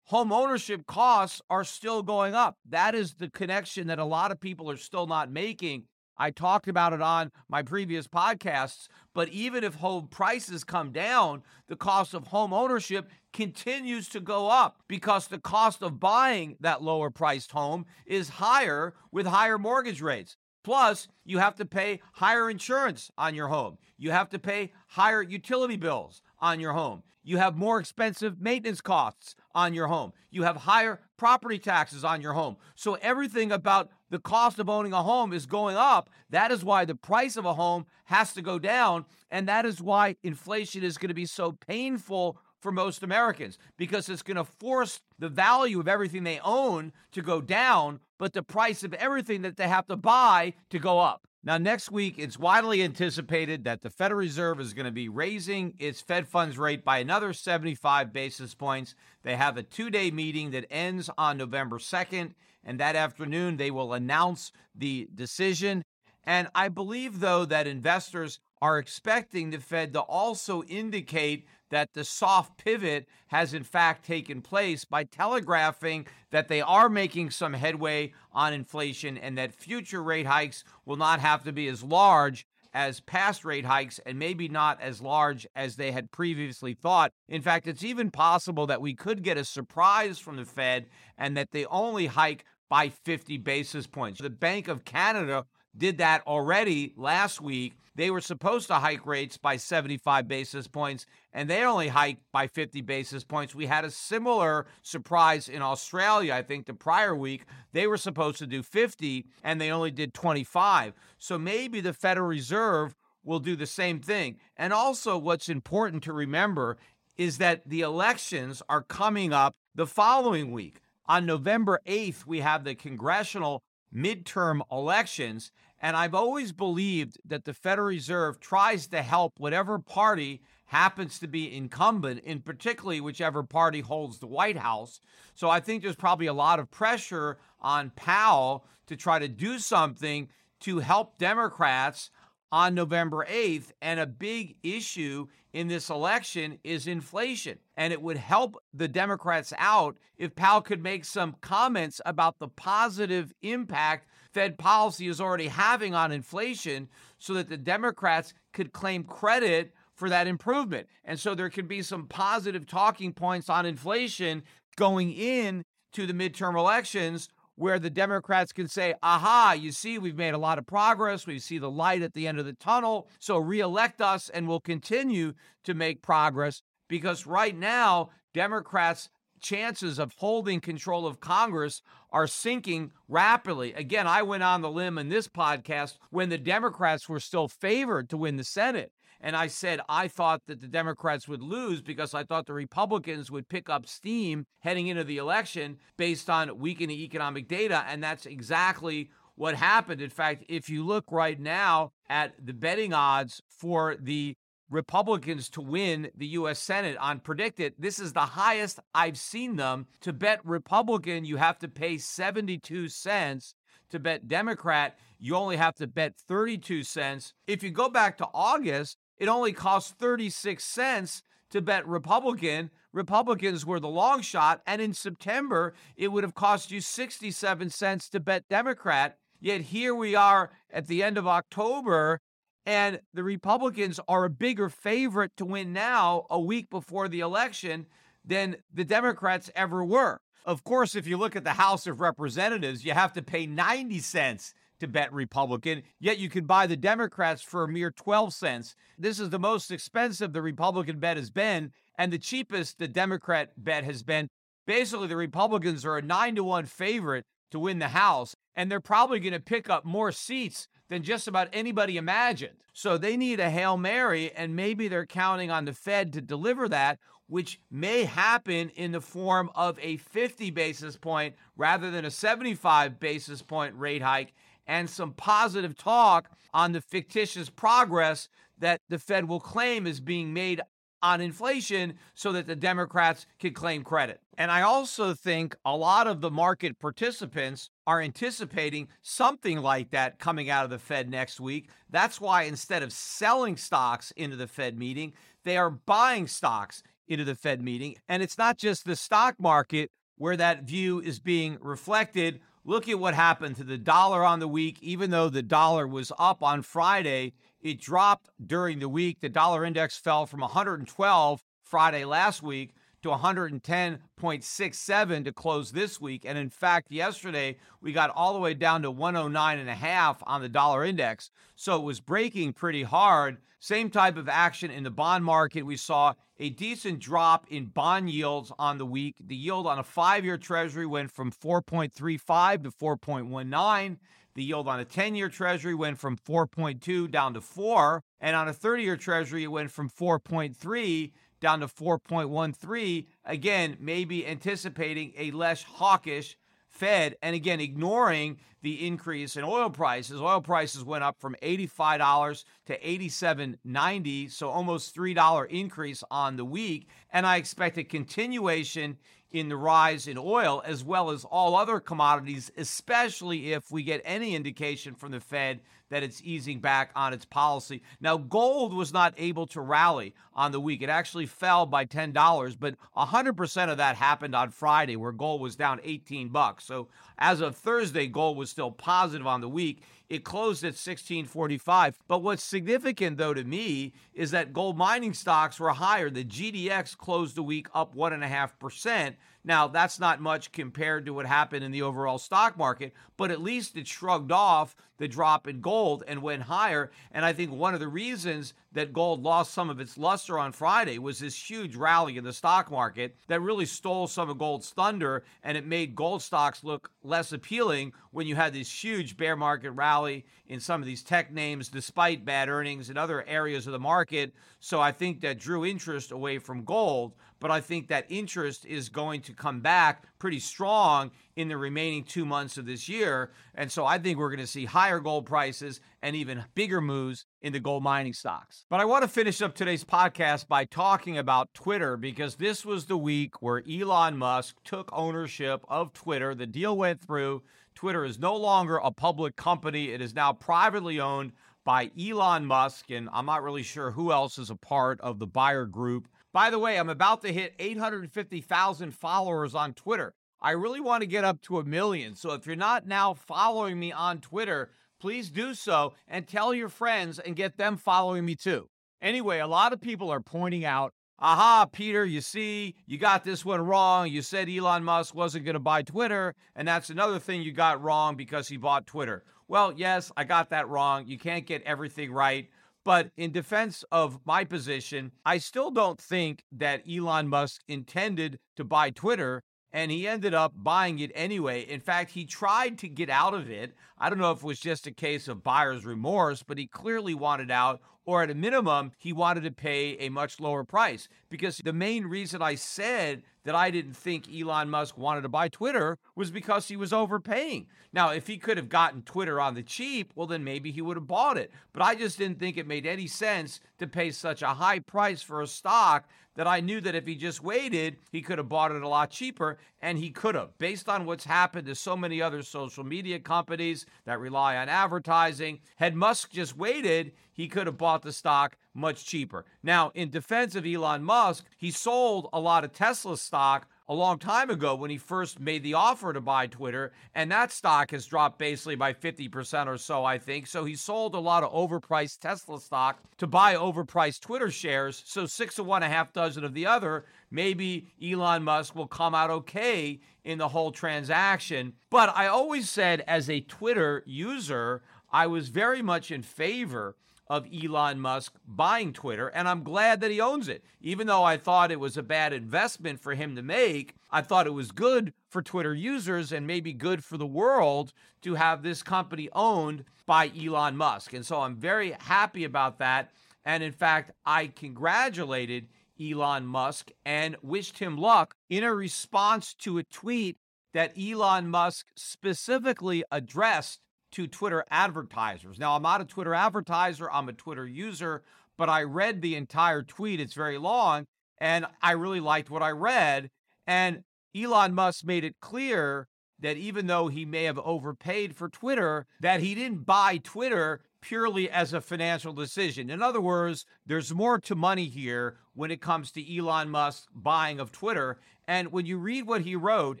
home ownership costs are still going up. That is the connection that a lot of people are still not making. I talked about it on my previous podcasts, but even if home prices come down, the cost of home ownership continues to go up because the cost of buying that lower priced home is higher with higher mortgage rates. Plus, you have to pay higher insurance on your home. You have to pay higher utility bills on your home. You have more expensive maintenance costs on your home. You have higher property taxes on your home. So everything about the cost of owning a home is going up. That is why the price of a home has to go down. And that is why inflation is going to be so painful for most Americans because it's going to force the value of everything they own to go down, but the price of everything that they have to buy to go up. Now, next week, it's widely anticipated that the Federal Reserve is going to be raising its Fed funds rate by another 75 basis points. They have a two day meeting that ends on November 2nd, and that afternoon they will announce the decision. And I believe, though, that investors are expecting the Fed to also indicate that the soft pivot has in fact taken place by telegraphing that they are making some headway on inflation and that future rate hikes will not have to be as large as past rate hikes and maybe not as large as they had previously thought. In fact, it's even possible that we could get a surprise from the Fed and that they only hike by 50 basis points. The Bank of Canada did that already last week. They were supposed to hike rates by 75 basis points, and they only hiked by 50 basis points. We had a similar surprise in Australia, I think, the prior week. They were supposed to do 50, and they only did 25. So maybe the Federal Reserve will do the same thing. And also, what's important to remember is that the elections are coming up the following week. On November 8th, we have the congressional midterm elections. And I've always believed that the Federal Reserve tries to help whatever party happens to be incumbent, in particularly whichever party holds the White House. So I think there's probably a lot of pressure on Powell to try to do something to help Democrats on November 8th. And a big issue in this election is inflation. And it would help the Democrats out if Powell could make some comments about the positive impact Fed policy is already having on inflation so that the Democrats could claim credit for that improvement. And so there could be some positive talking points on inflation going in to the midterm elections where the Democrats can say, aha, you see, we've made a lot of progress. We see the light at the end of the tunnel. So reelect us and we'll continue to make progress because right now, Democrats' chances of holding control of Congress are sinking rapidly. Again, I went on the limb in this podcast when the Democrats were still favored to win the Senate. And I said I thought that the Democrats would lose because I thought the Republicans would pick up steam heading into the election based on weakening economic data. And that's exactly what happened. In fact, if you look right now at the betting odds for the Republicans to win the U.S. Senate on PredictIt. This is the highest I've seen them. To bet Republican, you have to pay 72 cents. To bet Democrat, you only have to bet 32 cents. If you go back to August, it only costs 36 cents to bet Republican. Republicans were the long shot. And in September, it would have cost you 67 cents to bet Democrat. Yet here we are at the end of October, and the Republicans are a bigger favorite to win now, a week before the election, than the Democrats ever were. Of course, if you look at the House of Representatives, you have to pay 90 cents to bet Republican, yet you can buy the Democrats for a mere 12 cents. This is the most expensive the Republican bet has been, and the cheapest the Democrat bet has been. basically the Republicans are a nine to one favorite to win the House, and they're probably going to pick up more seats than just about anybody imagined. So they need a Hail Mary, and maybe they're counting on the Fed to deliver that, which may happen in the form of a 50 basis point rather than a 75 basis point rate hike and some positive talk on the fictitious progress that the Fed will claim is being made on inflation so that the Democrats can claim credit. And I also think a lot of the market participants are anticipating something like that coming out of the Fed next week. That's why instead of selling stocks into the Fed meeting, they are buying stocks into the Fed meeting. And it's not just the stock market where that view is being reflected. Look at what happened to the dollar on the week. Even though the dollar was up on Friday, it dropped during the week. The dollar index fell from 112 Friday last week to 110.67 to close this week. And in fact, yesterday we got all the way down to 109 and a half on the dollar index. So it was breaking pretty hard. Same type of action in the bond market. We saw a decent drop in bond yields on the week. The yield on a five year treasury went from 4.35 to 4.19. The yield on a 10 year treasury went from 4.2 down to 4. And on a 30 year treasury, it went from 4.3 down to 4.13. Again, maybe anticipating a less hawkish Fed, and again, ignoring the increase in oil prices. Oil prices went up from $85 to $87.90, so almost $3 increase on the week. And I expect a continuation in the rise in oil as well as all other commodities, especially if we get any indication from the Fed that it's easing back on its policy. Now, gold was not able to rally on the week. It actually fell by $10, but 100% of that happened on Friday where gold was down 18 bucks. So, as of Thursday, gold was still positive on the week. It closed at 1645. But what's significant, though, to me is that gold mining stocks were higher. The GDX closed the week up 1.5%. Now, that's not much compared to what happened in the overall stock market, but at least it shrugged off the drop in gold and went higher. And I think one of the reasons that gold lost some of its luster on Friday was this huge rally in the stock market that really stole some of gold's thunder and it made gold stocks look less appealing when you had this huge bear market rally in some of these tech names despite bad earnings in other areas of the market. So I think that drew interest away from gold but I think that interest is going to come back pretty strong in the remaining two months of this year. And so I think we're going to see higher gold prices and even bigger moves in the gold mining stocks. But I want to finish up today's podcast by talking about Twitter because this was the week where Elon Musk took ownership of Twitter. The deal went through. Twitter is no longer a public company, it is now privately owned by Elon Musk, and I'm not really sure who else is a part of the buyer group. By the way, I'm about to hit 850,000 followers on Twitter. I really want to get up to a million. So if you're not now following me on Twitter, please do so and tell your friends and get them following me too. Anyway, a lot of people are pointing out, aha, Peter, you see, you got this one wrong. You said Elon Musk wasn't going to buy Twitter, and that's another thing you got wrong because he bought Twitter. Well, yes, I got that wrong. You can't get everything right. But in defense of my position, I still don't think that Elon Musk intended to buy Twitter and he ended up buying it anyway. In fact, he tried to get out of it. I don't know if it was just a case of buyer's remorse, but he clearly wanted out, or at a minimum, he wanted to pay a much lower price. Because the main reason I said that I didn't think Elon Musk wanted to buy Twitter was because he was overpaying. Now, if he could have gotten Twitter on the cheap, well, then maybe he would have bought it. But I just didn't think it made any sense to pay such a high price for a stock that I knew that if he just waited, he could have bought it a lot cheaper, and he could have. Based on what's happened to so many other social media companies that rely on advertising, had Musk just waited, he could have bought the stock much cheaper. Now, in defense of Elon Musk, he sold a lot of Tesla stock a long time ago when he first made the offer to buy Twitter, and that stock has dropped basically by 50% or so, I think. So he sold a lot of overpriced Tesla stock to buy overpriced Twitter shares. So six of one, a half dozen of the other. Maybe Elon Musk will come out okay in the whole transaction. But I always said, as a Twitter user, I was very much in favor of Elon Musk buying Twitter, and I'm glad that he owns it. Even though I thought it was a bad investment for him to make, I thought it was good for Twitter users and maybe good for the world to have this company owned by Elon Musk. And so I'm very happy about that. And in fact, I congratulated Elon Musk and wished him luck in a response to a tweet that Elon Musk specifically addressed to Twitter advertisers. Now, I'm not a Twitter advertiser, I'm a Twitter user, but I read the entire tweet. It's very long, and I really liked what I read. And Elon Musk made it clear that even though he may have overpaid for Twitter, that he didn't buy Twitter purely as a financial decision. In other words, there's more to money here when it comes to Elon Musk buying of Twitter. And when you read what he wrote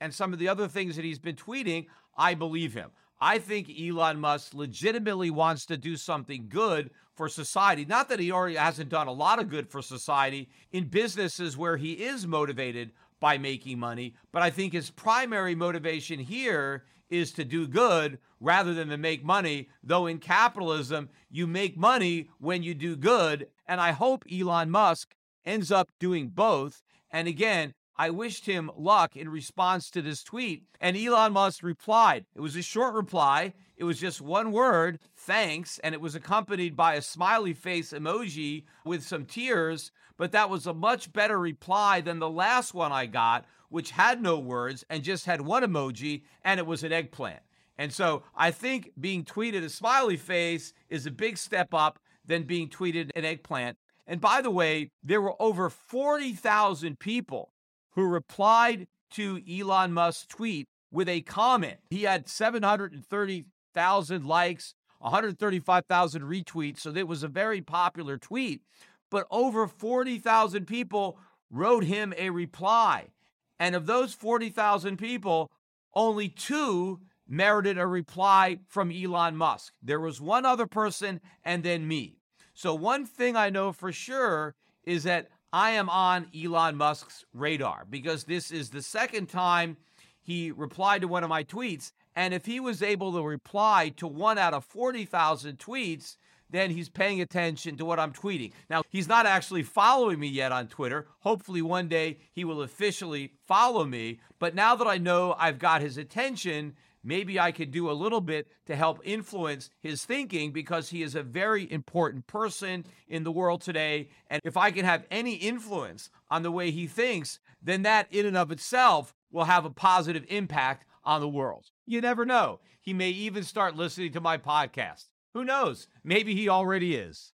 and some of the other things that he's been tweeting, I believe him. I think Elon Musk legitimately wants to do something good for society. Not that he already hasn't done a lot of good for society in businesses where he is motivated by making money, but I think his primary motivation here is to do good rather than to make money. Though in capitalism, you make money when you do good. And I hope Elon Musk ends up doing both. And again, I wished him luck in response to this tweet. And Elon Musk replied. It was a short reply. It was just one word, thanks. And it was accompanied by a smiley face emoji with some tears. But that was a much better reply than the last one I got, which had no words and just had one emoji, and it was an eggplant. And so I think being tweeted a smiley face is a big step up than being tweeted an eggplant. And by the way, there were over 40,000 people who replied to Elon Musk's tweet with a comment. He had 730,000 likes, 135,000 retweets. So it was a very popular tweet. But over 40,000 people wrote him a reply. And of those 40,000 people, only two merited a reply from Elon Musk. There was one other person and then me. So, one thing I know for sure is that I am on Elon Musk's radar because this is the second time he replied to one of my tweets. And if he was able to reply to one out of 40,000 tweets, then he's paying attention to what I'm tweeting. Now, he's not actually following me yet on Twitter. Hopefully, one day he will officially follow me. But now that I know I've got his attention, maybe I could do a little bit to help influence his thinking because he is a very important person in the world today. And if I can have any influence on the way he thinks, then that in and of itself will have a positive impact on the world. You never know. He may even start listening to my podcast. Who knows? Maybe he already is.